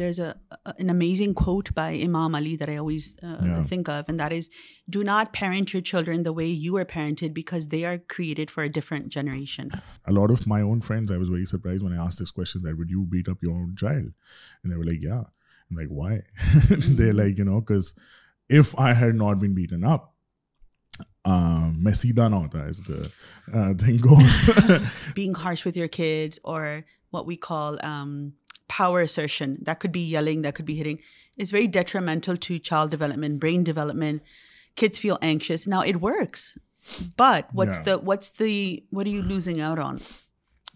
Way you air pair view beat up like not beta power assertion, that could be yelling, that could be hitting, is very detrimental to child development, brain development. Kids feel anxious. Now it works, but what are you losing out on?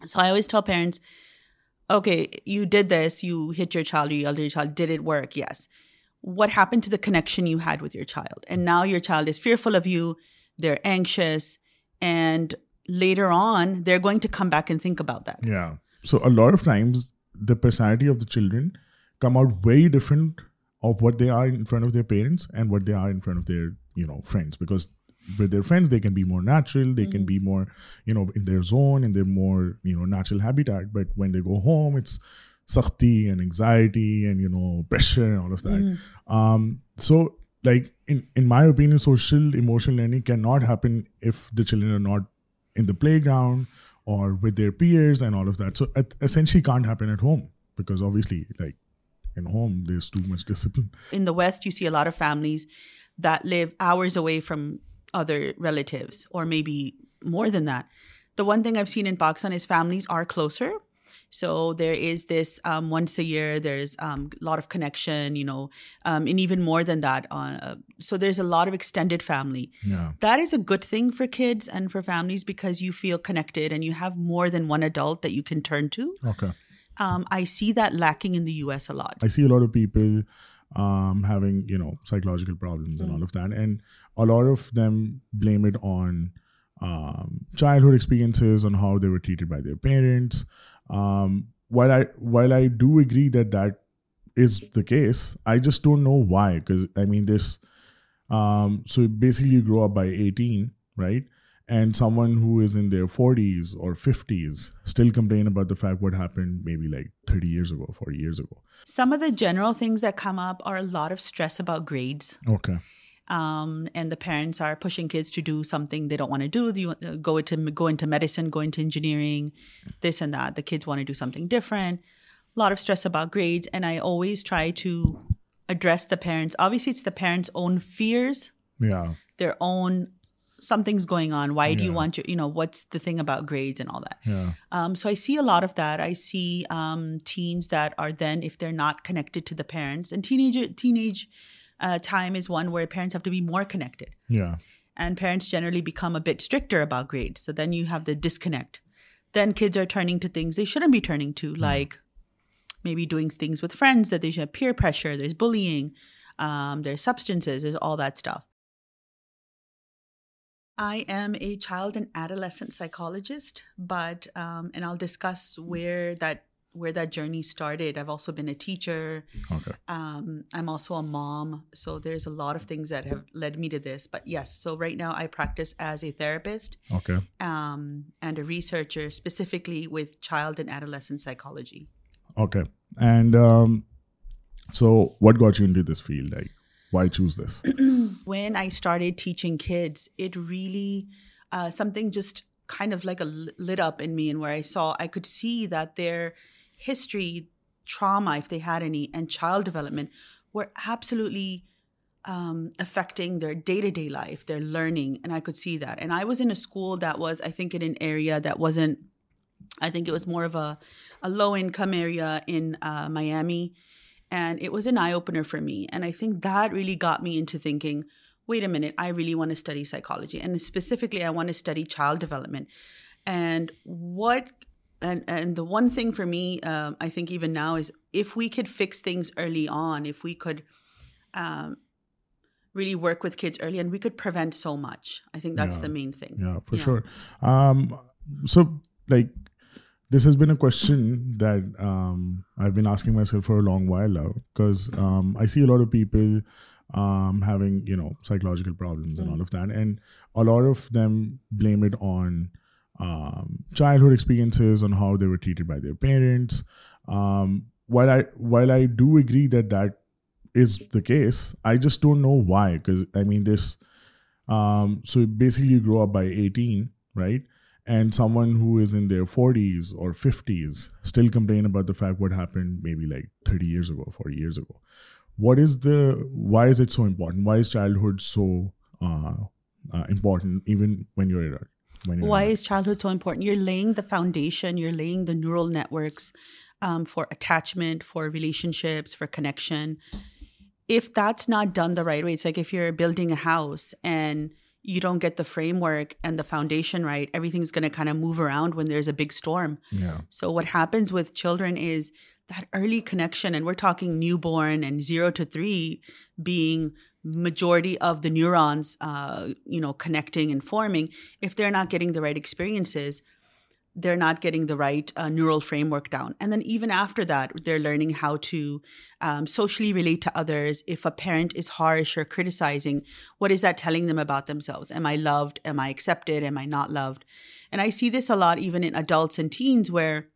So I always tell parents, okay, you did this, you hit your child, you yelled at your child, did it work? Yes. What happened to the connection you had with your child? And now your child is fearful of you, they're anxious, and later on, they're going to come back and think about that. Yeah. So a lot of times the personality of the children come out very different of what they are in front of their parents and what they are in front of their, friends. Because with their friends, they can be more natural. They can mm-hmm. be more, in their zone, in their more, natural habitat. But when they go home, it's sakhti and anxiety and, pressure and all of that. Mm-hmm. Um, so in my opinion, social emotional learning cannot happen if the children are not in the playground, may be more than that one thing I seen in families are closer so there there is lower of connection well I do agree that that is thus I just don't know ways basically grow up right and someone who is in forties or fact within me be like thirties ago force general Um, and the parents are pushing kids to do something they don't want to do. You uh, go into medicine, go into engineering, this and that. The kids want to do something different. A lot of stress about grades. And I always try to address the parents. Obviously, it's the parents' own fears. Yeah. Their own, something's going on. Why do you want your, what's the thing about grades and all that? Yeah. Um, so I see a lot of that. I see um, teens that are then, if they're not connected to the parents, and teenage uh, time is one where parents have to be more connected. Yeah. And parents generally become a bit stricter about grades. So then you have the disconnect. Then kids are turning to things they shouldn't be turning to, hmm. like maybe doing things with friends that they should have, peer pressure, there's bullying, um, there's substances, there's all that stuff. I am a child and adolescent psychologist, but um, and I'll discuss hmm. where that where that journey started. I've also been a teacher. Okay. Um, I'm also a mom. So there's a lot of things that have led me to this. But yes, so right now I practice as a therapist okay. um, and a researcher specifically with child and adolescent psychology. Okay. And um, so what got you into this field? Like, Why choose this? When I started teaching kids, it really, uh, something just kind of like a lit up in me and where I saw, I could see that there's history, trauma, if they had any, and child development were absolutely um, affecting their day-to-day life, their learning. And I could see that. And I was in a school that was, I think, in an area that wasn't, I think it was more of a low-income area in uh, Miami. And it was an eye-opener for me. And I think that really got me into thinking, wait a minute, I really want to study psychology. And specifically, I want to study child development. And what one thing for me I think now we'd fix things already sucks this is been a long whiles I see psychological blamed on Um, childhood experiences, on how they were treated by their parents. Um, while I do agree that is the case, I just don't know why. Because I mean, this. Um, so basically, you grow up by 18, right? And someone who is in their 40s or 50s still complain about the fact what happened maybe like 30 years ago, 40 years ago. Why is it so important? Why is childhood so uh, uh, important even when you're adult? When you're Why not. Is childhood so important? You're laying the foundation, you're laying the neural networks um, for attachment, for relationships, for connection. If that's not done the right way, it's like if you're building a house and you don't get the framework and the foundation right, everything's going to kind of move around when there's a big storm. Yeah. So what happens with children is that early connection, and we're talking newborn and 0 to 3 being majority of the neurons, uh, connecting and forming, if they're not getting the right experiences, they're not getting the right uh, neural framework down. And then even after that, they're learning how to um, socially relate to others. If a parent is harsh or criticizing, what is that telling them about themselves? Am I loved? Am I accepted? Am I not loved? And I see this a lot even in adults and teens where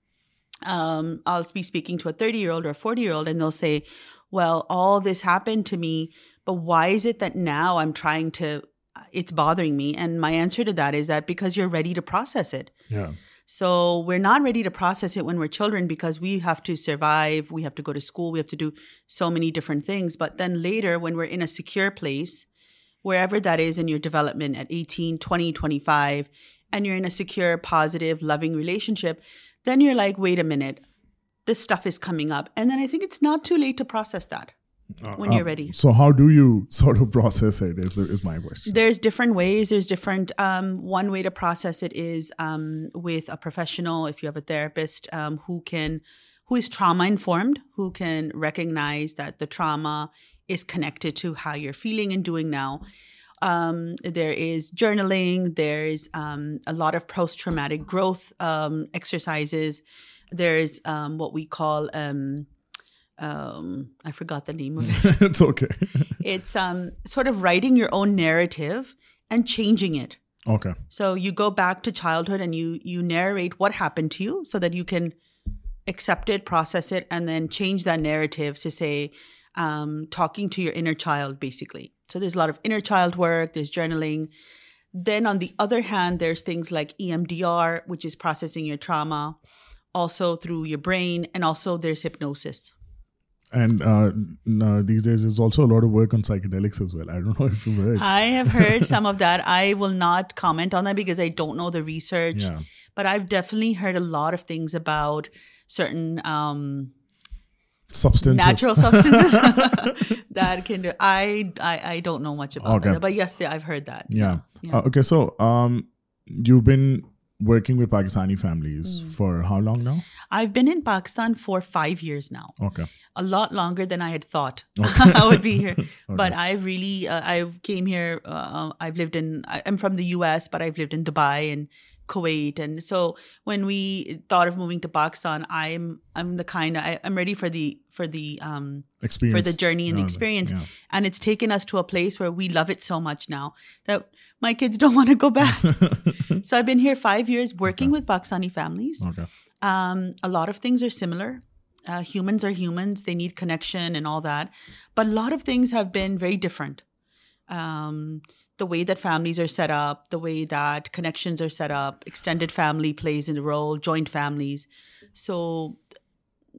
um, I'll be speaking to a 30-year-old or a 40-year-old and they'll say, well, all this happened to me but why is it that now I'm trying to, uh, it's bothering me? And my answer to that is that because you're ready to process it. Yeah. So we're not ready to process it when we're children because we have to survive, we have to go to school, we have to do so many different things. But then later when we're in a secure place, wherever that is in your development at 18, 20, 25, and you're in a secure, positive, loving relationship, then you're like, wait a minute, this stuff is coming up. And then I think it's not too late to process that. Uh, when you're uh, ready. So how do you sort of process it is my question. There's different ways. There's different, um, one way to process it is um, with a professional, if you have a therapist um, who is trauma informed, who can recognize that the trauma is connected to how you're feeling and doing now. There is journaling. There's a lot of post-traumatic growth exercises. There's what we call um, I forgot the name of it. It's okay. It's um, sort of writing your own narrative and changing it. Okay. So you go back to childhood and you narrate what happened to you so that you can accept it, process it, and then change that narrative to say, um, talking to your inner child, basically. So there's a lot of inner child work, there's journaling. Then on the other hand, there's things like EMDR, which is processing your trauma, also through your brain, and also there's hypnosis. And uh, no, these days, there's also a lot of work on psychedelics as well. I don't know if you've heard. I have heard some of that. I will not comment on that because I don't know the research. Yeah. But I've definitely heard a lot of things about certain um, substances, natural substances that can do. I, I I don't know much about okay. that. But yes, I've heard that. Yeah. yeah. Uh, okay. So um, you've been working with Pakistani families mm. for how long now? I've been in Pakistan for five years now. Okay. a lot longer than I had thought I would be here. But I've really, uh, I came here, uh, uh, I'm from the US, but I've lived in Dubai and Kuwait. And so when we thought of moving to Pakistan, I'm the kind of, I'm ready for the um, journey and the experience. Yeah. And it's taken us to a place where we love it so much now that my kids don't want to go back. So I've been here 5 years working with Pakistani families. Um, a lot of things are similar. Humans are they need connection lot of things have very different way that families are set up way that connections are set up extended family plays so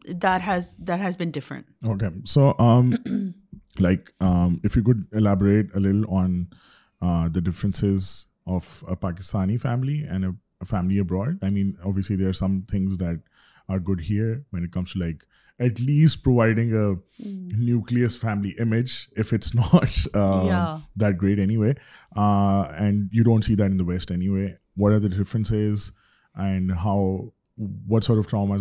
that has that has been different like elaborate of Pakistani are good here wins to like at least providing nucleus family image not that great you don't see that best halves and how what from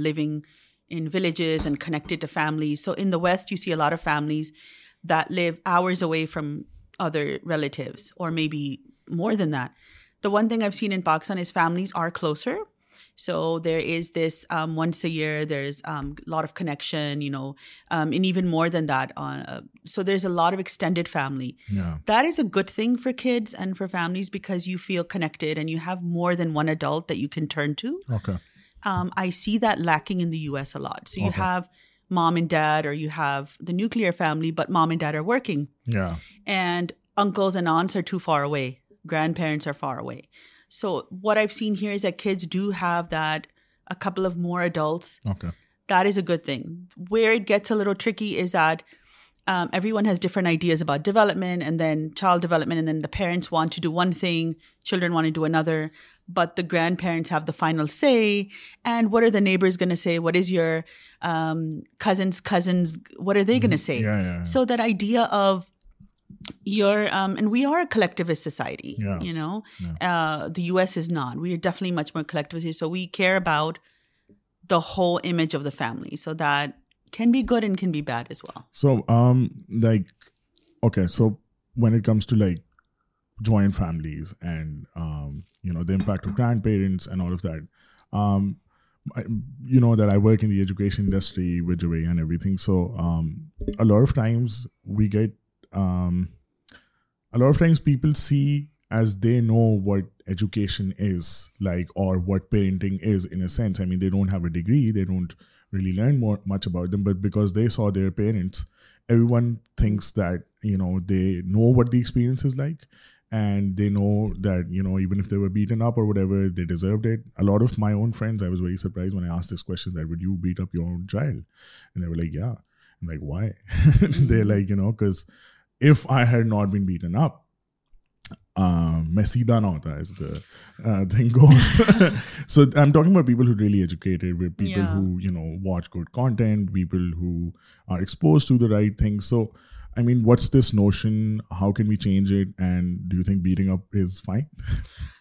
living in villages and connected to families. So in the West, you see a lot of families that live hours away from other relatives, or maybe more than that. The one thing I've seen in Pakistan is families are closer. So there is this um, once a year, there's um, a lot of connection, um, and even more than that. Uh, so there's a lot of extended family. Yeah. That is a good thing for kids and for families because you feel connected and you have more than one adult that you can turn to. Okay. Um, I see that lacking in the US a lot. So you have mom and dad, or you have the nuclear family, but mom and dad are working. Yeah. And uncles and aunts are too far away. Grandparents are far away. So what I've seen here is that kids do have that, a couple of more adults. Okay. That is a good thing. Where it gets a little tricky is that um, everyone has different ideas about development, and then child development, and then the parents want to do one thing, children want to do another but the grandparents have the final say. And what are the neighbors going to say? What is your um, cousins? What are they going to mm-hmm. say? Yeah. So that idea of your um, and we are a collectivist society, you know. Uh, the U.S. is not. We are definitely much more collectivist. So we care about the whole image of the family. So that can be good and can be bad as well. So um, so when it comes to like joint families and the impact of grandparents and all of that. Um, you know that I work in the education industry with Jawai and everything. So um, a lot of times we get, um, a lot of times people see as they know what education is like, or what parenting is in a sense. I mean, they don't have a degree. They don't really learn much about them, but because they saw their parents, everyone thinks that, they know what the experience is like. And they know that you know even if they were beaten up whatever they deserved it a lot of my own friends I was very surprised when I as this question that would you beat up your own child and like yeah like why they like you know cause if I had not beaten up میں سیدھا نہ ہوتا ہے people who really educated people who you know watch good content people who are expose to the right thing so I mean, what's this notion? How can we change it? And do you think beating up is fine?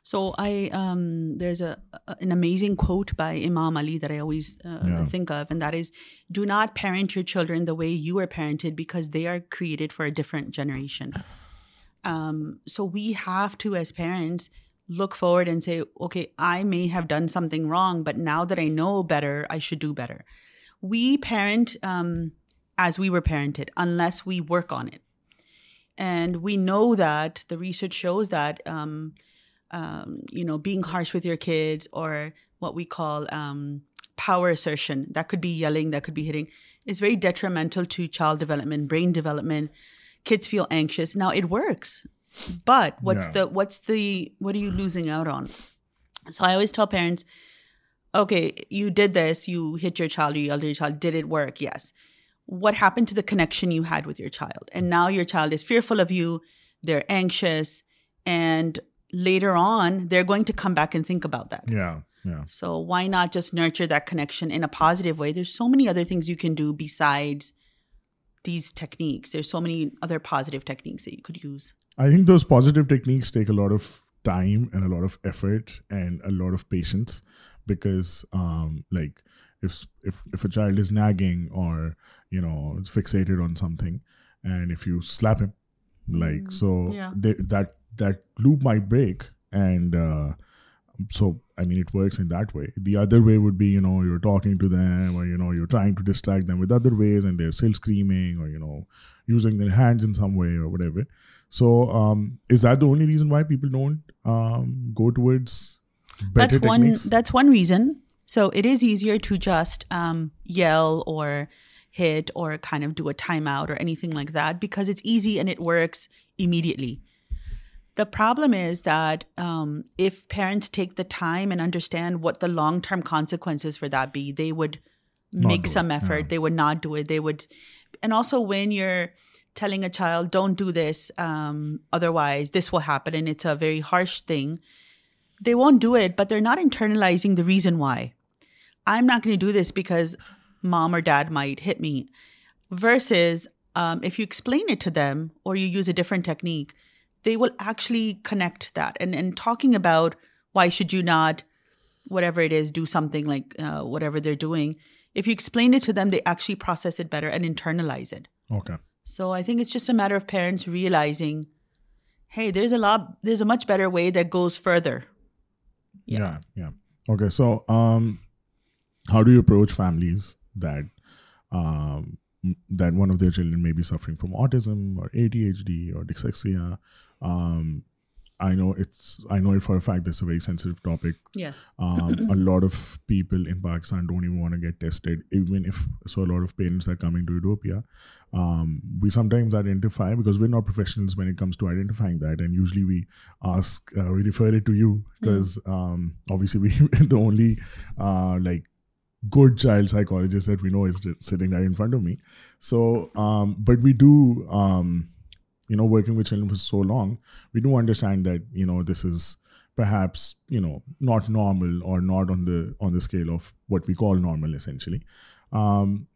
So um, there's an amazing quote by Imam Ali that I always uh, think of, and that is, do not parent your children the way you were parented, because they are created for a different generation. Um, so we have to, as parents, look forward and say, okay, I may have done something wrong, but now that I know better, I should do better. We parent um, as we were parented unless we work on it. And we know that the research shows that, um, um, being harsh with your kids or what we call um, power assertion, that could be yelling, that could be hitting, is very detrimental to child development, brain development. Kids feel anxious. Now it works, but what are you losing out on? So I always tell parents, okay, you did this, you hit your child, you yelled at your child. Did it work? Yes. What happen the connection you had with your child and نا your child is fearful if you they are anxious and لیرر on they are going to come back and think about so why not just nurture that connection in a way they are so many other things you can side these techniques if a child is nagging or, you know, fixated on something, and if you slap him, like, mm, that loop might break. And uh, so, I mean, it works in that way. The other way would be, you know, you're talking to them, or, you know, you're trying to distract them with other ways, and they're still screaming, or, you know, using their hands in some way or whatever. So um, is that the only reason why people don't um, go towards better techniques? That's one reason. So it is easier to just um, yell or hit or kind of do a timeout or anything like that because it's easy and it works immediately. The problem is that um, if parents take the time and understand what the long-term consequences for that be, they would make some effort. Yeah. They would not do it. They would, and also when you're telling a child, don't do this, um, otherwise this will happen, and it's a very harsh thing, they won't do it, but they're not internalizing the reason why. I'm not going to do this because mom or dad might hit me. Versus um, if you explain it to them or you use a different technique, they will actually connect that. And talking about why should you not, whatever it is, do something like uh, whatever they're doing. If you explain it to them, they actually process it better and internalize it. Okay. So I think it's just a matter of parents realizing, hey, there's a much better way that goes further. Yeah. Okay. So um, how do you approach families that um, that one of their children may be suffering from autism or ADHD or dyslexia? Um, I know for a fact it's a very sensitive topic. Yes. Um, a lot of people in Pakistan don't even want to get tested, even if so. A lot of parents are coming to Ethiopia. We sometimes identify because we're not professionals when it comes to identifying that, and usually we ask, uh, we refer it to you because hmm. obviously the only uh, like good child psychologist that we know is sitting right in front of me. So, um, but we do, um, working with children for so long, we do understand that, this is perhaps, not normal or not on the scale of what we call normal, essentially. Um,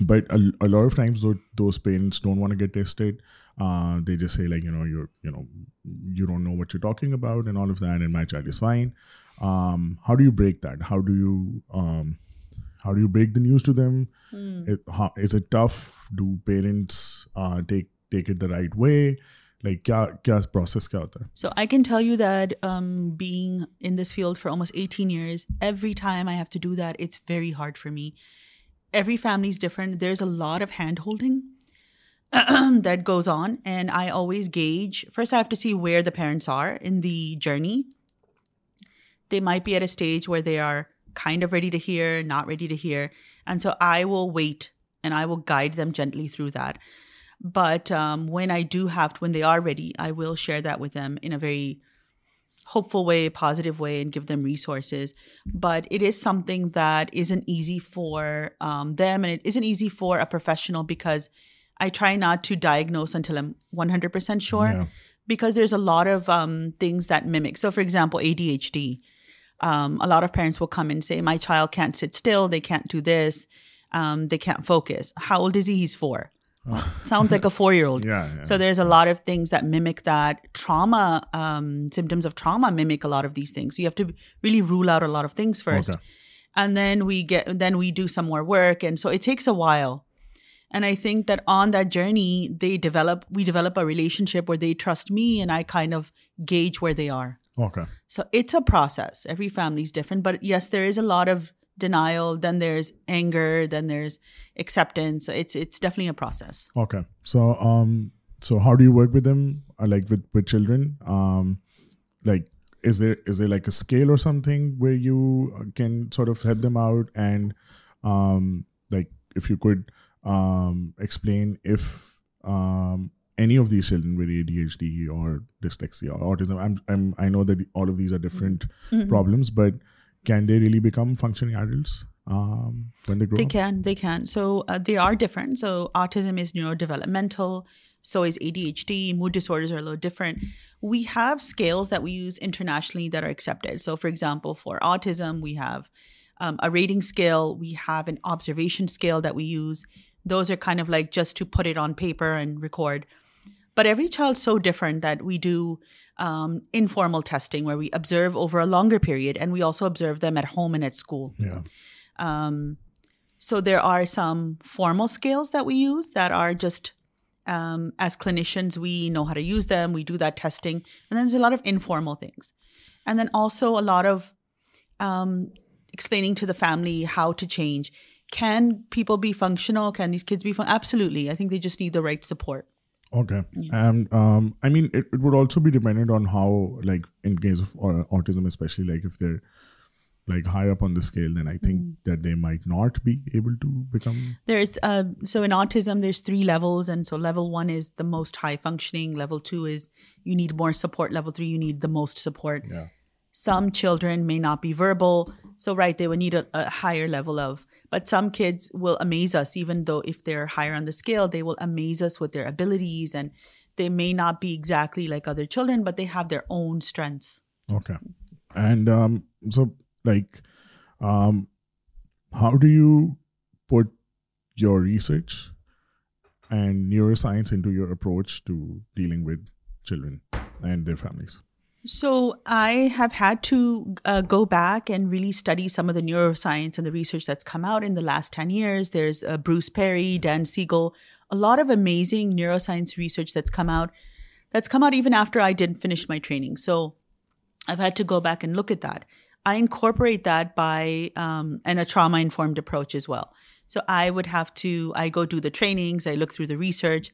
but a lot of times those parents don't want to get tested. Uh, they just say you don't know what you're talking about and all of that, and my child is fine. How's families there is a lot of hand holding that goes on and always gauge first see where parents are in the journey they might be at a stage where they are kind of ready to hear, not ready to hear. And so I will wait and I will guide them gently through that. But um, when they are ready, I will share that with them in a very hopeful way, positive way, and give them resources. But it is something that isn't easy for um, them, and it isn't easy for a professional, because I try not to diagnose until I'm 100% sure, because there's a lot of um, things that mimic. So for example, ADHD, a lot of parents who come say see my child can't it still they can to this they cooks how all these has for sounds like a for your so there is a lot of things the me make drama symptoms of trauma me maker of these things you have to believe rule are a lot of things first and then wait then we do some more work and so it takes a while and I think that on that journey they develop we develop a relationship where trust me and I kind of gauge where they're okay so it's as family but yes there is denial then there anger then there is so so how do you work with like what children scale or out and like explain developmental so for example for autism we have reading scale we have an observation scale that we use those or kind of like just to for it on paper and record But every child's so different that we do um, informal testing where we observe over a longer period, and we also observe them at home and at school. Yeah. Um, so there are some formal scales that we use that are just, um, as clinicians, we know how to use them. We do that testing. And then there's a lot of informal things. And then also a lot of explaining to the family how to change. Can people be functional? Can these kids be functional? Absolutely. I think they just need the right support. okay yeah. and um i mean it, it would also be dependent on how like in case of uh, autism especially like if they're like high up on the scale then i think mm. that they might not be able to become there's uh so in autism there's three levels and so level one is the most high functioning level two is you need more support level three you need the most support yeah may not be verbal so right lower on the scale with their abilities and they may not be exactly like other children but they have their own strength how do you pour researcher So I have had to uh, go back and really study some of the neuroscience and the research that's come out in the last 10 years. There's uh, Bruce Perry, Dan Siegel, a lot of amazing neuroscience research that's come out even after I didn't finish my training. So I've had to go back and look at that. I incorporate that by and um, a trauma-informed approach as well. So I go do the trainings, I look through the research,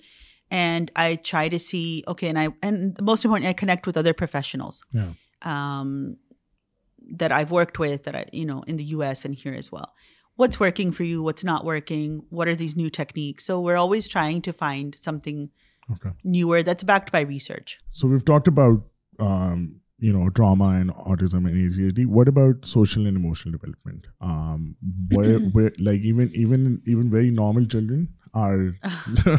and I checked these new technique so we're trying to find social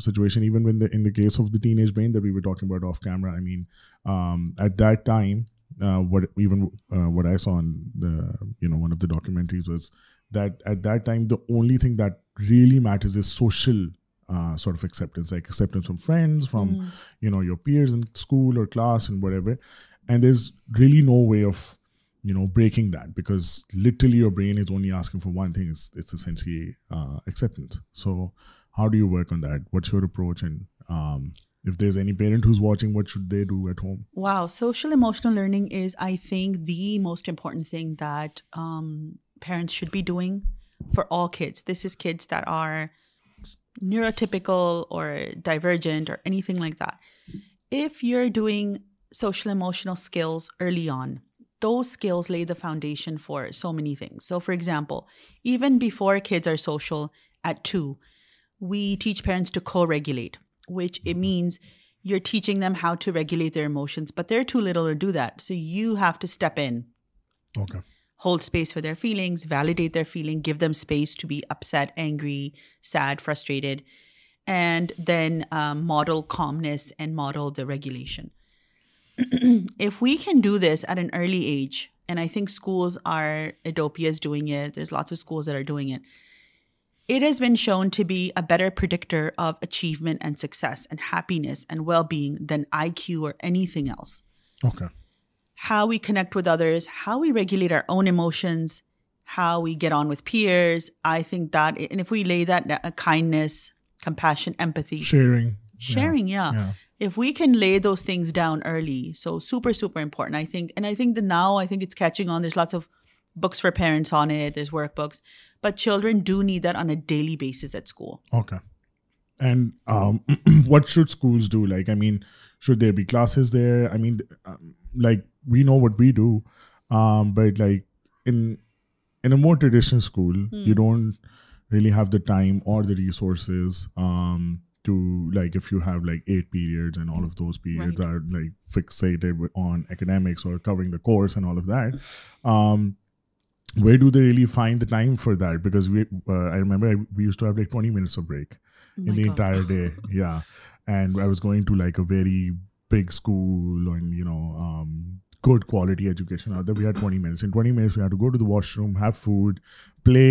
situation case of the teenage been the B V talk key documentaries was that at that time only thing that really matters a social sort often peers or classroom and their really no way of brain is I think the most that parents should be doing for kids that are neurotypical or those skills lay the foundation for so many things. So for example, even before kids are social at 2, we teach parents to co-regulate, which it mm-hmm. means you're teaching them how to regulate their emotions, but they're too little to do that. So you have to step in, hold space for their feelings, validate their feeling, give them space to be upset, angry, sad, frustrated, and then um, model calmness and model the regulation. if we can do this at an early age, and I think schools are, Edopia is doing it, there's lots of schools that are doing it, it has been shown to be a better predictor of achievement and success and happiness and well-being than IQ or anything else. Okay. How we connect with others, how we regulate our own emotions, how we get on with peers. I think that, and if we lay that uh, kindness, compassion, empathy. Sharing. Sharing, yeah if we can lay those things down early, so super, super important, I think. And I think that now, I think it's catching on. There's lots of books for parents on it. There's workbooks. But children do need that on a daily basis at school. Okay. And um, what should schools do? Like, I mean, should there be classes there? I mean, um, like, we know what we do. Um, but like in a more traditional school, hmm. you don't really have the time or the resources that where do they really find the time for that a very big school good quality education washroom have food play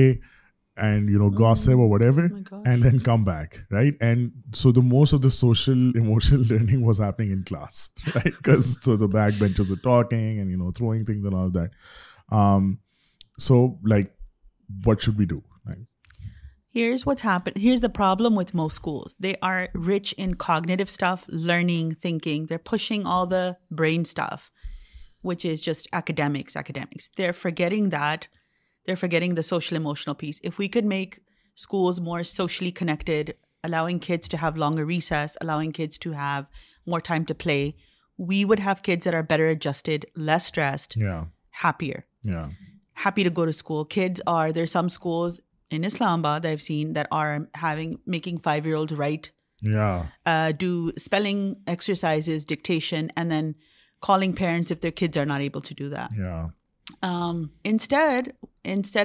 and gossip or whatever, oh and then come back, right? And so the most of the social emotional learning was happening in class, right? Because so the backbenchers were talking and throwing things and all that. Um, so like, what should we do? Right? Here's what's happened. Here's the problem with most schools. They are rich in cognitive stuff, learning, thinking. They're pushing all the brain stuff, which is just academics. They're forgetting that forgetting the social make اسکوز more socially connected play we would have kid are just less raised happier happiness are there some school Islamabad seen that working five write to spelling exercise dictation kids are not able Um, instead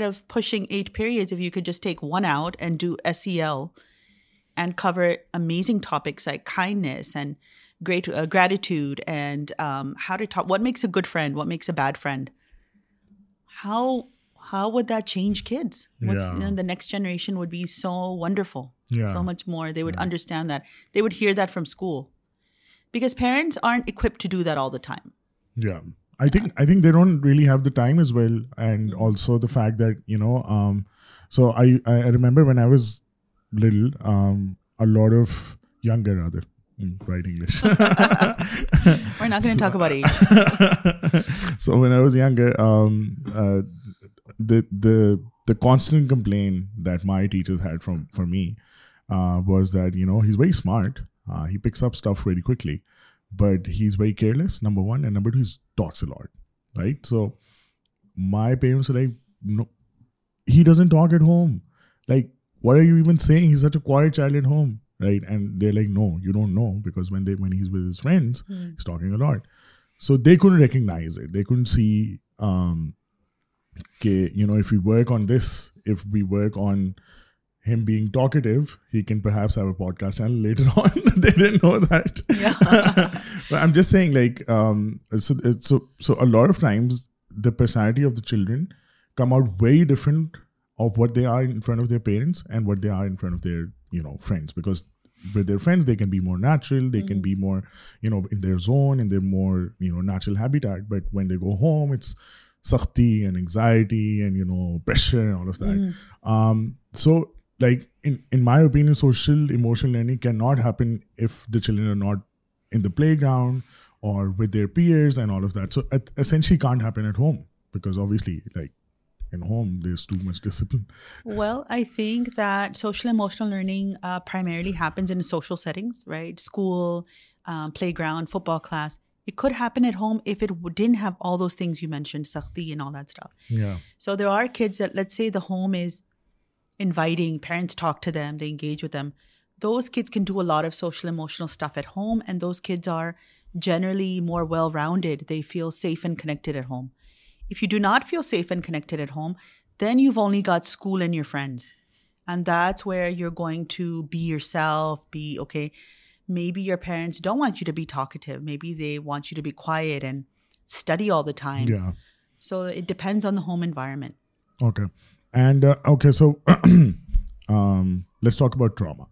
of pushing 8 periods, if you could just take one out and do SEL and cover amazing topics like kindness and uh, gratitude and um, how to talk, what makes a good friend, what makes a bad friend, how would that change kids? The next generation would be so wonderful, so much more. They would understand that. They would hear that from school because parents aren't equipped to do that all the time. Yeah. I think they don't really have the time as well, and mm-hmm. also the fact that um, so I remember when I was little, um, a lot of younger rather. Right, English. We're not going to talk about age. So when I was younger, um, uh, the constant complaint that my teachers had for me uh, was that he's very smart. Uh, he picks up stuff really quickly, but he's very careless, number one, and number two, he talks a lot, right? So my parents were like, no, he doesn't talk at home. Like, what are you even saying? He's such a quiet child at home, right? And they're like, no, you don't know, because when he's with his friends, hmm. he's talking a lot. So they couldn't recognize it. They couldn't see, um, if we work on this, if we work on him being talkative, he can perhaps have a podcast channel later on. They didn't know that. Yeah. But I'm just saying, like, um, so a lot of times the personality of the children come out very different of what they are in front of their parents and what they are in front of their, friends, because with their friends, they can be more natural. They can mm-hmm. be more, in their zone, in their more, natural habitat. But when they go home, it's sakhti and anxiety and, pressure and all of that. Mm-hmm. Um, so like in my opinion, social emotional learning cannot happen if the children are not in the playground or with their peers and all of that. So it essentially can't happen at home, because obviously, like, in home, there's too much discipline. Well, I think that social emotional learning uh, primarily happens in social settings, right? School, um, playground, football class. It could happen at home if it didn't have all those things you mentioned, sakhti and all that stuff. Yeah. So there are kids that, let's say the home is inviting, parents talk to them, they engage with them. Those kids can do a lot of social emotional stuff at home, and those kids are generally more well-rounded. They feel safe and connected at home. If you do not feel safe and connected at home, then you've only got school and your friends. And that's where you're going to be yourself, be okay. Maybe your parents don't want you to be talkative. Maybe they want you to be quiet and study all the time. Yeah. So it depends on the home environment. Okay. And uh, okay, so um, let's talk about trauma.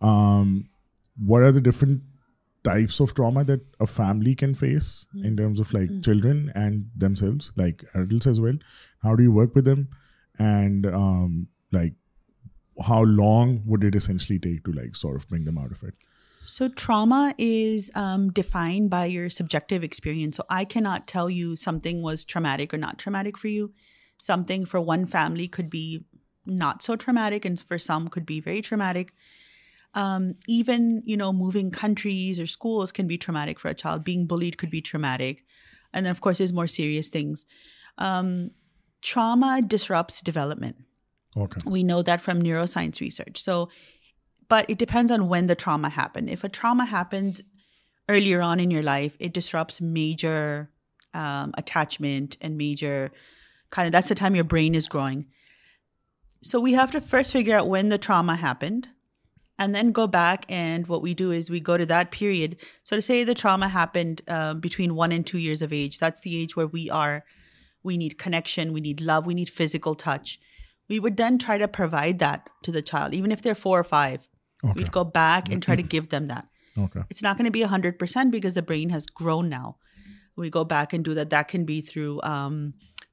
Um, what are the different types of trauma that a family can face hmm. in terms of like hmm. children and themselves, like adults as well? How do you work with them? And um, like how long would it essentially take to like sort of bring them out of it? So trauma is defined by your subjective experience. So I cannot tell you something was traumatic or not traumatic for you something for one family could be not so traumatic and for some could be very traumatic. Um, even, moving countries or schools can be traumatic for a child. Being bullied could be traumatic. And then, of course, there's more serious things. Um, trauma disrupts development. Okay. We know that from neuroscience research. So, but it depends on when the trauma happened. If a trauma happens earlier on in your life, it disrupts major um, attachment and major kind of that's the time your brain is growing. So we have to first figure out when the trauma happened and then go back, and what we do is we go to that period. So to say the trauma happened um, between 1 and 2 years of age, that's the age where we need connection, we need love, we need physical touch. We would then try to provide that to the child, even if they're 4 or 5. Okay. We'd go back and try to give them that. Okay. It's not going to be 100% because the brain has grown now. We go back and do that. That can be through um,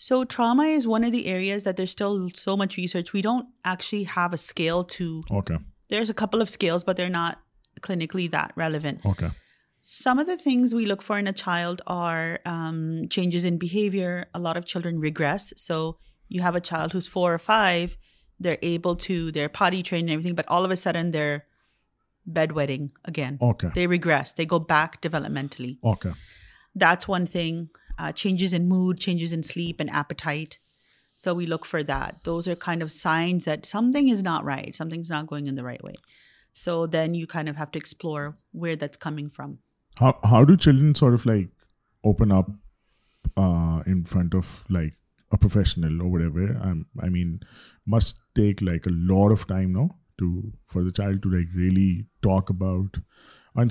So trauma is one of the areas that there's still so much research. We don't actually have a scale to... Okay. There's a couple of scales, but they're not clinically that relevant. Okay. Some of the things we look for in a child are um, changes in behavior. A lot of children regress. So you have a child who's 4 or 5, they're able to, they're potty trained and everything, but all of a sudden they're bedwetting again. Okay. They regress. They go back developmentally. Okay. That's one thing. Uh, changes in mood, changes in sleep and appetite. So we look for that. Those are kind of signs that something is not right. Something's not going in the right way. So then you kind of have to explore where that's coming from. How do children sort of like open up uh, in front of like a professional or whatever? Um, I mean, must take like a lot of time, no? For the child to like really talk about so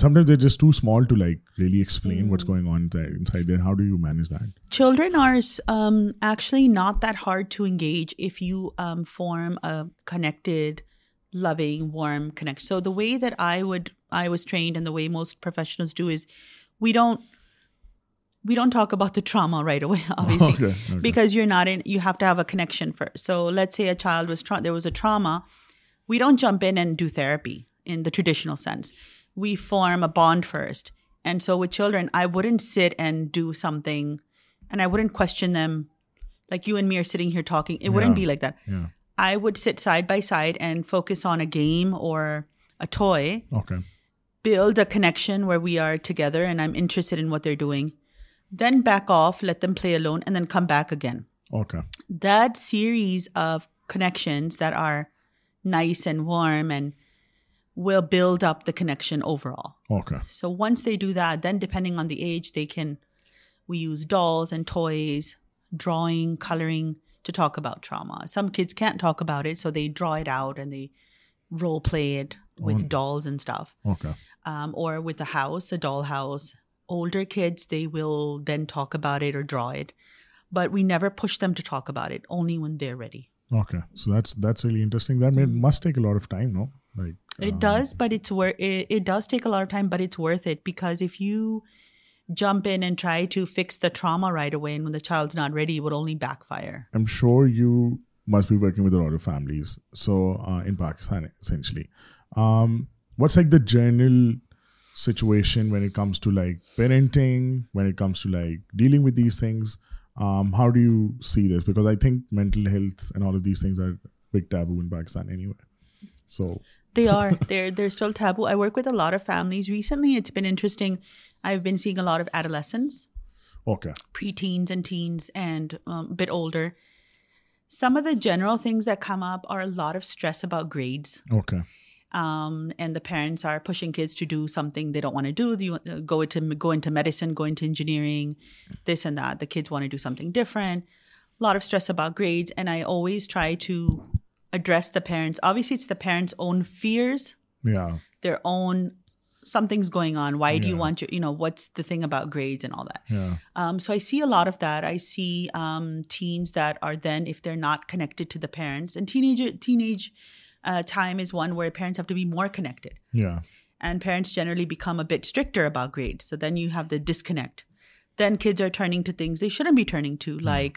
the way that I was trained we don't talk about the away because you know you have to have a connection for so let see a child was a trauma we don't champion and do therapy in traditional sense we form a bond first. And so with children, I wouldn't sit and do something and I wouldn't question them. Like you and me are sitting here talking. It wouldn't be like that. Yeah. I would sit side by side and focus on a game or a toy. Okay. Build a connection where we are together and I'm interested in what they're doing. Then back off, let them play alone, and then come back again. Okay. That series of connections that are nice and warm and so once they do then the age dense about so platter kid then talk about but we never push them to talk about وٹرلشن parenting dealing with these things how do you see this because I think mental the are there ask we list be لارارفا less and old some of the جرل things stress about grades and the parents are pushing their wanna into medicine go into engineering this and the kids want do something different lot of stress about grades and I always try to address the parents. Obviously, it's the parents' own fears. Yeah. Their own, something's going on. Why do you want your, what's the thing about grades and all that? Yeah. Um, so I see a lot of that. I see um, teens that are then, if they're not connected to the parents, and teenage uh, time is one where parents have to be more connected. Yeah. And parents generally become a bit stricter about grades. So then you have the disconnect. Then kids are turning to things they shouldn't be turning to, hmm. like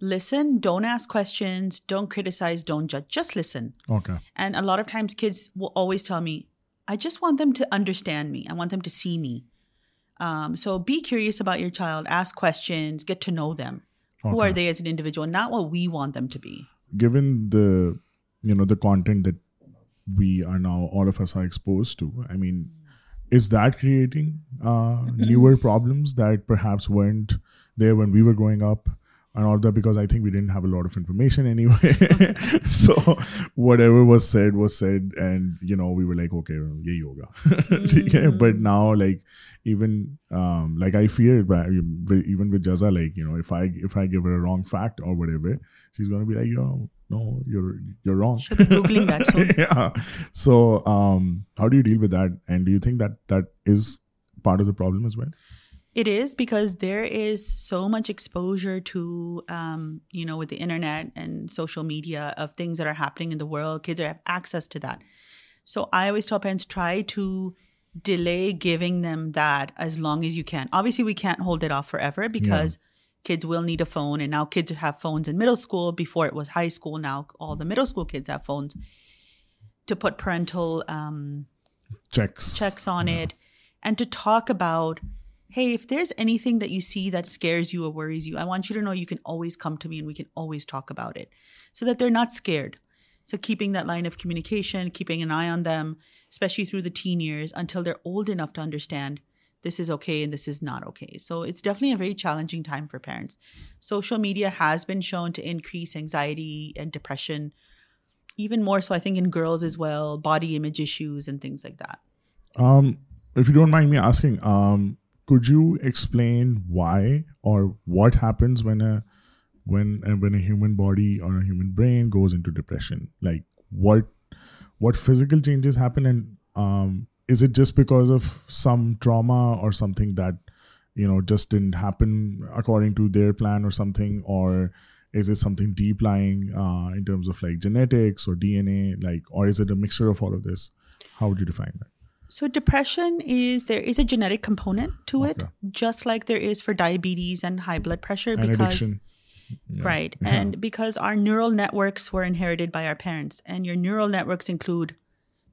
listen, don't ask questions, don't criticize, don't judge, just listen. Okay. And a lot of times kids will always tell me, I just want them to understand me. I want them to see me. Um, so be curious about your child, ask questions, get to know them. Okay. Who are they as an individual, not what we want them to be. Given the, you know, the content that we are now, all of us are exposed to, I mean, is that creating uh, newer problems that perhaps weren't there when we were growing up? And all the because I think we didn't have a lot of information anyway so whatever was said was said and you know we well like okay یہی ہوگا ٹھیک ہے but now like even like I fear even with جزا like you know if I if I give a wrong fact or whatever gonna be like you know so how do deal with that and do you think that that is part of the problem is what It is, because there is so much exposure to, um, with the internet and social media, of things that are happening in the world. Kids have access to that. So I always tell parents, try to delay giving them that as long as you can. Obviously, we can't hold it off forever, because kids will need a phone. And now kids have phones in middle school. Before it was high school. Now all the middle school kids have phones. To put parental um, checks on it, and to talk about Hey, if there's anything that you see that scares you or worries you, I want you to know you can always come to me and we can always talk about it so that they're not scared. So keeping that line of communication, keeping an eye on them, especially through the teen years until they're old enough to understand this is okay and this is not okay. So it's definitely a very challenging time for parents. Social media has been shown to increase anxiety and depression, even more so I think in girls as well, body image issues and things like that. Um, if you don't mind me asking, um, could you explain why or what happens uh, when a human body or a human brain goes into depression? Like what physical changes happen, and um, is it just because of some trauma or something that just didn't happen according to their plan or something, or is it something deep lying uh, in terms of like genetics or DNA, or is it a mixture of all of this? How would you define that? So depression there is a genetic component to it, just like there is for diabetes and high blood pressure. And addiction. Right. Yeah. And because our neural networks were inherited by our parents, and your neural networks include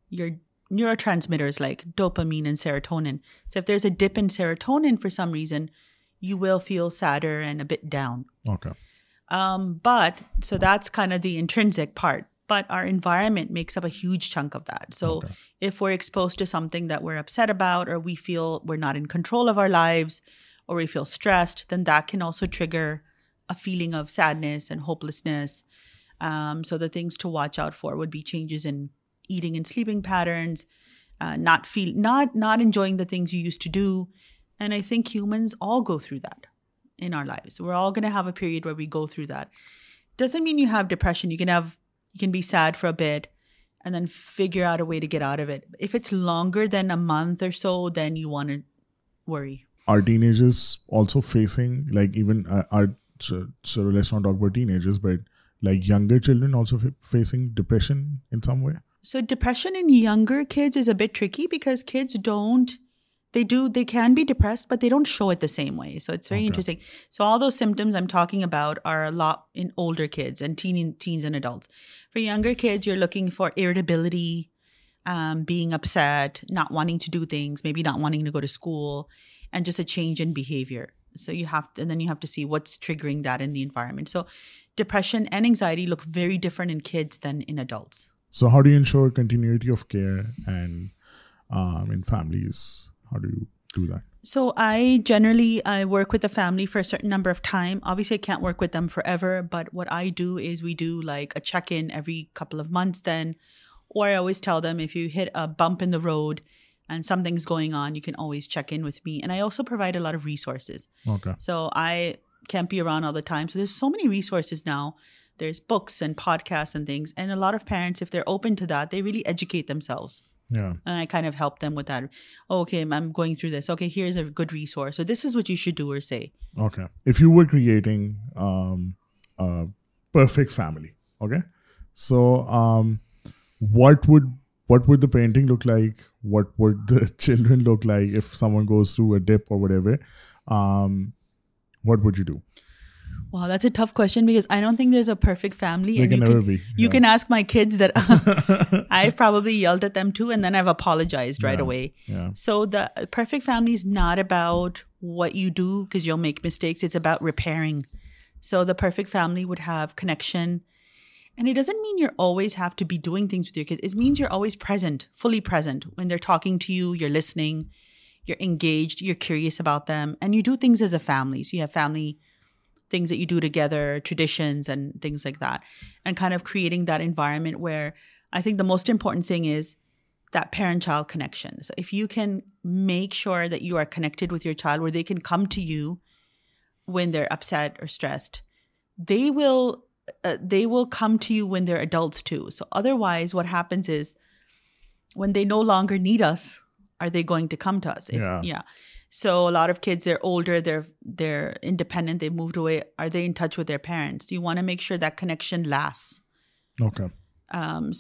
your neurotransmitters like dopamine and serotonin. So if there's a dip in serotonin for some reason, you will feel sadder and a bit down. Okay. Um, but so that's kind of the intrinsic part. But our environment makes up a huge chunk of that. So if we're exposed to something that we're upset about, or we feel we're not in control of our lives, or we feel stressed, then that can also trigger a feeling of sadness and hopelessness. Um, so the things to watch out for would be changes in eating and sleeping patterns, uh, not enjoying the things you used to do. And I think humans all go through that in our lives. We're all going to have a period where we go through that. Doesn't mean you have depression. You can have can be sad for bad figure وانگر then a so then user children a bit tricky count They can be depressed, but they don't show it the same way. So it's very interesting. So all those symptoms I'm talking about are a lot in older kids and teens and adults. For younger kids, you're looking for irritability, um, being upset, not wanting to do things, maybe not wanting to go to school, and just a change in behavior. So you have to see what's triggering that in the environment. So depression and anxiety look very different in kids than in adults. So how do you ensure continuity of care and um, in families? How do you do that? So I generally work with the family for a certain number of time. Obviously, I can't work with them forever. But what I do is we do like a check-in every couple of months then. Or I always tell them, if you hit a bump in the road and something's going on, you can always check in with me. And I also provide a lot of resources. Okay. So I can't be around all the time. So there's so many resources now. There's books and podcasts and things. And a lot of parents, if they're open to that, they really educate themselves. Painting look like what would the children look like for with ever what view Wow, that's a tough question because I don't think there's a perfect family. There can never be. You can ask my kids that I've probably yelled at them too, and then I've apologized right away. Yeah. So the perfect family is not about what you do because you'll make mistakes. It's about repairing. So the perfect family would have connection. And it doesn't mean you always have to be doing things with your kids. It means you're always present, fully present. When they're talking to you, you're listening, you're engaged, you're curious about them, and you do things as a family. So you have family things that you do together, traditions and things like that, and kind of creating that environment where I think the most important thing is that parent-child connection. So if you can make sure that you are connected with your child where they can come to you when they're upset or stressed, they will uh, come to you when they're adults too. So otherwise, what happens is when they no longer need us, are they going to come to us? If, yeah. So are old independent with their parents make sure that connection last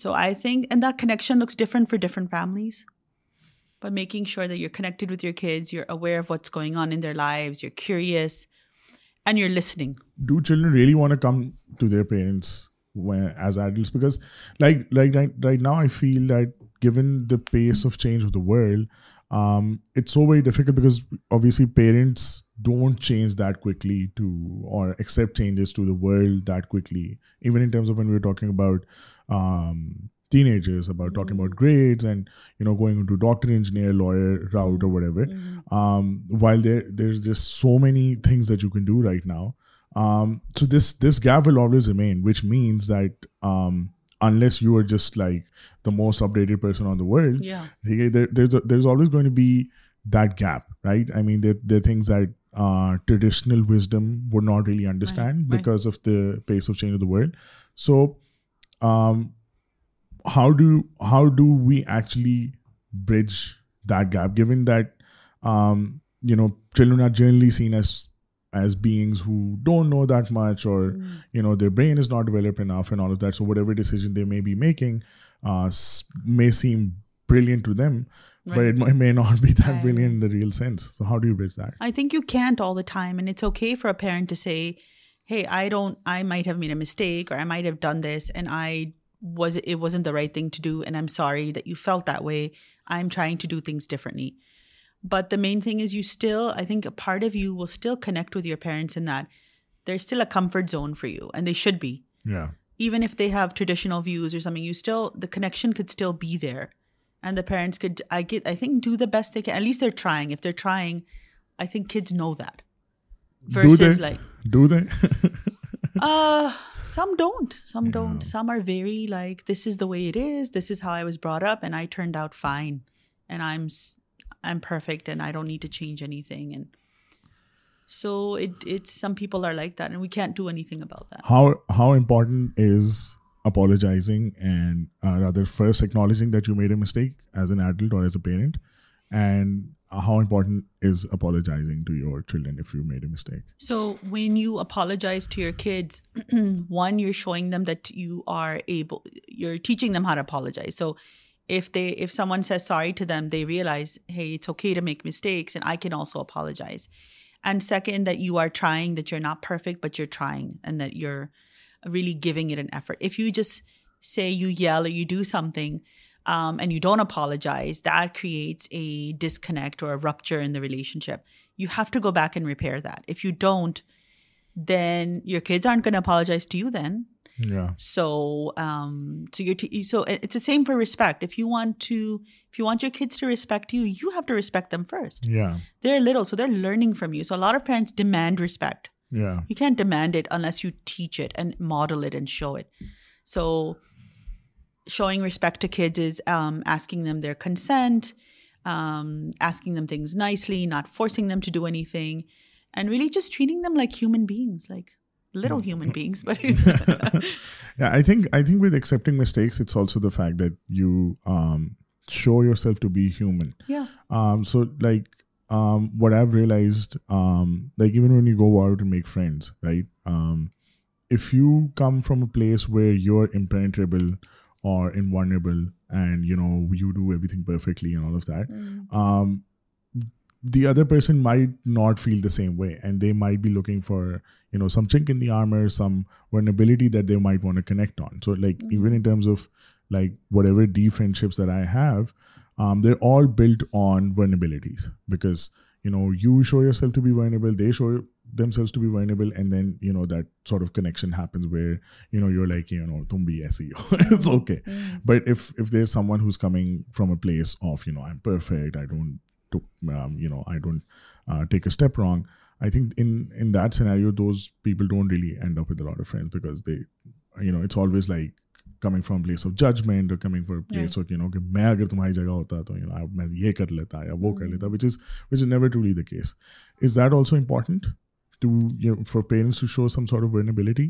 so I think the connections making sure you connected with you کھیٹ you are aware life Um, it's so very difficult because obviously parents don't change that quickly or accept changes to the world that quickly. Even in terms of when we were talking about um, teenagers, about talking mm-hmm. about grades and going into doctor, engineer, lawyer route or whatever. Mm-hmm. Um, while there's just so many things that you can do right now. So this gap will always remain, which means that unless you are just like the most updated person on the world, yeah, eh, there's always going to be that gap, right? I mean, there are things that uh, traditional wisdom would not really understand, right, because of the pace of change of the world. So um, how do we actually bridge that gap, given that um, children are generally seen as is beings who don't know that much or you know their brain is not develop in of and all of that so whatever decision they may be making may seem brilliant to them right. but it may, may not be that right. brilliant in the real sense so how do you bridge that But the main thing is you still, I think a part of you will still connect with your parents in that there's still a comfort zone for you, and they should be. Yeah. Even if they have traditional views or something, you still, the connection could still be there. And the parents could, I think, do the best they can. At least they're trying. If they're trying, I think kids know that. Versus do they? Uh, some don't. Some don't. Some are very like, this is the way it is. This is how I was brought up, and I turned out fine. And I'm I'm perfect and I don't need to change anything. And so it's some people are like that, and we can't do anything about that. How important is apologizing and uh, rather first acknowledging that you made a mistake as an adult or as a parent, and how important is apologizing to your children if you made a mistake? So when you apologize to your kids, one, you're showing them that you're teaching them how to apologize. So if someone says sorry to them, they realize, hey, it's okay to make mistakes and I can also apologize. And second, that you are trying, that you're not perfect, but you're trying, and that you're really giving it an effort. If you just say you yell or you do something um, and you don't apologize, that creates a disconnect or a rupture in the relationship. You have to go back and repair that. If you don't, then your kids aren't going to apologize to you then. Yeah. So, um, so it's the same for respect. If you want your kids to respect you, you have to respect them first. Yeah. They're little, so they're learning from you. So a lot of parents demand respect. Yeah. You can't demand it unless you teach it and model it and show it. So showing respect to kids is um, asking them their consent, um, asking them things nicely, not forcing them to do anything, and really just treating them like human beings, like little mm. human beings, but yeah, I think with accepting mistakes, it's also the fact that you um, show yourself to be human. Yeah. Um, so like um, what I've realized, like even when you go out and make friends, right? If you come from a place where you're impenetrable or invulnerable, and you know you do everything perfectly and all of that, mm the other person might not feel the same way, and they might be looking for, you know, some chink in the armor, some vulnerability that they might want to connect on. So like, mm-hmm. even in terms of like whatever deep friendships that I have, um, they're all built on vulnerabilities, because, you know, you show yourself to be vulnerable, they show themselves to be vulnerable, and then, you know, that sort of connection happens where, you know, you're like, you know, tum bhi aisi ho, it's okay. Mm. But if there's someone who's coming from a place of, you know, I'm perfect, I don't to you know I don't take a step wrong I think in in that scenario those people don't really and of order friend because they you know it's always like coming from place of judgment or coming from place of you know کہ میں اگر تمہاری جگہ ہوتا تو you know میں یہ کر لیتا یا وہ کر لیتا وچ از وچ is never to lie the case is that also important to for parents to show some sort of vulnerability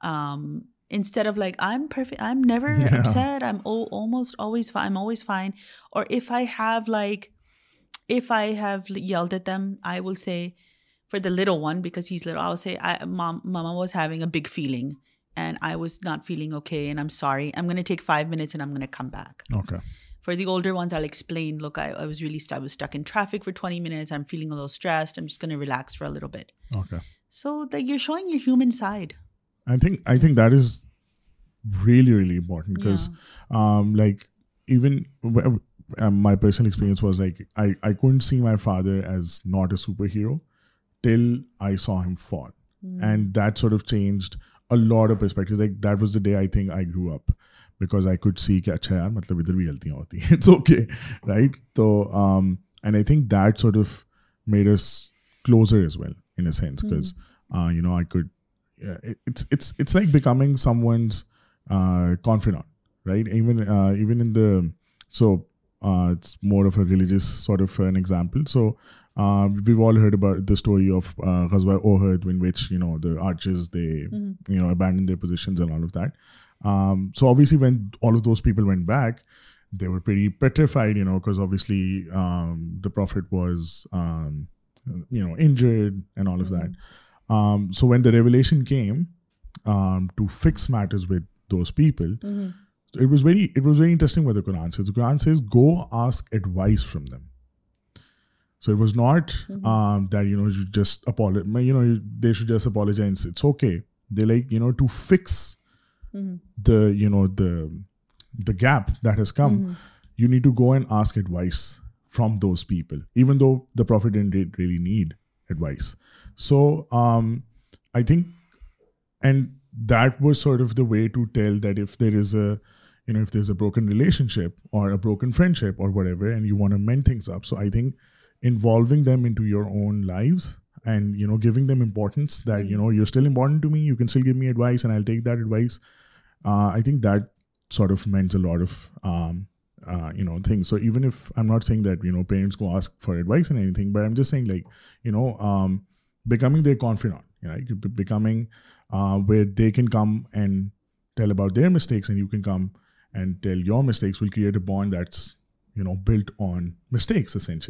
Um, instead of like, I'm perfect, I'm never upset, I'm almost always fine, I'm always fine. Or if I have yelled at them, I will say, for the little one, because he's little, I'll say, Mama was having a big feeling and I was not feeling okay and I'm sorry. I'm going to take 5 minutes and I'm going to come back. Okay. For the older ones, I'll explain, look, I was stuck in traffic for 20 minutes. I'm feeling a little stressed. I'm just going to relax for a little bit. Okay. So that you're showing your human side. I think I think that is really really important because like even my personal experience was like I couldn't see my father is not a superhero till I saw him fall and that sort of changed a lot of perspective like that was the day I think I grew up because I could see کہ اچھا یار مطلب ادھر بھی غلطیاں ہوتی ہیں it's okay right تو and I think that sort of is closer as well in a sense you know I could like becoming some ones confident righteous more of religious sort of an example so we would the story of O Hare archers when all of those people went back they were very petrified you know basically the prophet was you know injured and all of that Um, so when the revelation came um, to fix matters with those people, mm-hmm. it was very interesting what the Quran says. The Quran says, go ask advice from them. So it was not mm-hmm. Um, that, you just apologize, they should just apologize. It's okay. They like, to fix mm-hmm. the gap that has come, mm-hmm. you need to go and ask advice from those people, even though the Prophet didn't really need advice. So um, I think, and that was sort of the way to tell that if there is a, you know, if there's a broken relationship or a broken friendship or whatever, and you want to mend things up. So I think involving them into your own lives and, you know, giving them importance that, you mm. know, you're still important to me, you can still give me advice and I'll take that advice. Uh, I think that sort of mends a lot of um, so even if I am not using the parents کو ask for advice and I'm just seeing like you knowing they confident they can come and tell about their mistakes can come and tell your mistakes will create bonds build on mistakes let's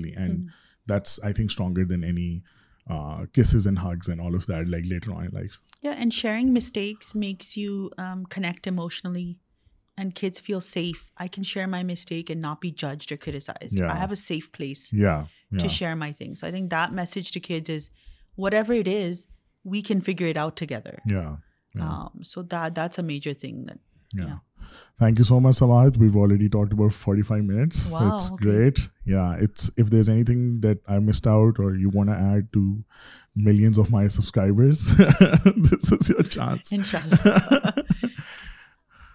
I think stronger than اینیسز and hard latrine and kids feel safe. I can share my mistake and not be judged or criticized. Yeah. I have a safe place yeah. Yeah. to share my thing. So I think that message to kids is whatever it is, we can figure it out together. Yeah. yeah. Um, so that that's a major thing that, yeah. yeah. Thank you so much, Samad. We've already talked about 45 minutes. Wow, it's okay. great. Yeah, it's if there's anything that I missed out or you want to add to millions of my subscribers, this is your chance. Inshallah.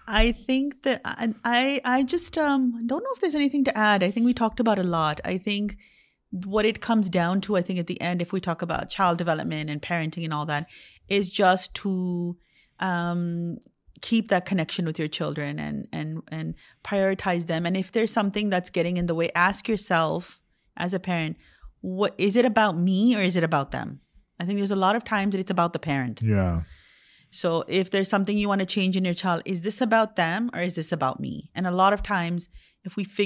I think that I just um, don't know if there's anything to add. I think we talked about a lot. I think what it comes down to, I think at the end, if we talk about child development and parenting and all that, is just to um, keep that connection with your children and prioritize them. And if there's something that's getting in the way, ask yourself as a parent, what is it about me or is it about them? I think there's a lot of times that it's about the parent. Yeah. سوف درتنگ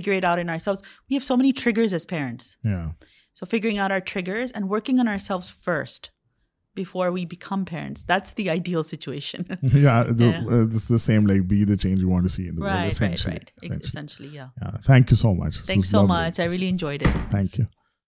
made of سونیٹس